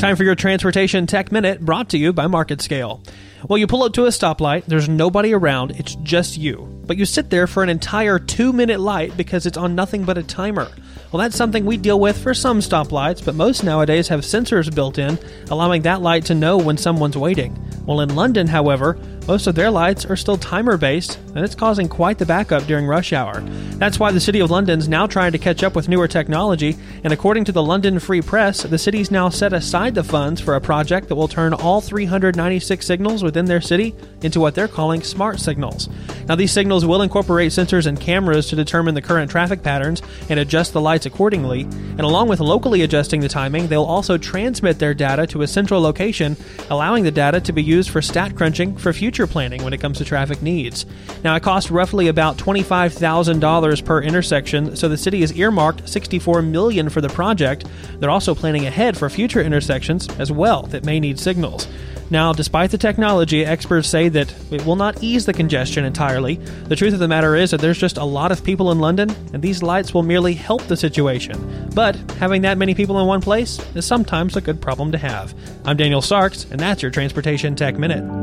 Time for your Transportation Tech Minute brought to you by MarketScale. Well, you pull up to a stoplight, there's nobody around, it's just you. But you sit there for an entire two minute light because it's on nothing but a timer. Well, that's something we deal with for some stoplights, but most nowadays have sensors built in, allowing that light to know when someone's waiting. Well, in London, however, most of their lights are still timer based, and it's causing quite the backup during rush hour. That's why the City of London's now trying to catch up with newer technology, and according to the London Free Press, the city's now set aside the funds for a project that will turn all 396 signals within their city into what they're calling smart signals. Now, these signals will incorporate sensors and cameras to determine the current traffic patterns and adjust the lights accordingly, and along with locally adjusting the timing, they'll also transmit their data to a central location, allowing the data to be used for stat crunching for future planning when it comes to traffic needs. Now, it costs roughly about $25,000 per intersection, so the city has earmarked 64 million for the project. They're also planning ahead for future intersections as well that may need signals. Now, despite the technology, experts say that it will not ease the congestion entirely. The truth of the matter is that there's just a lot of people in London, and these lights will merely help the situation. But having that many people in one place is sometimes a good problem to have. I'm Daniel Sarks, and that's your Transportation Tech Minute.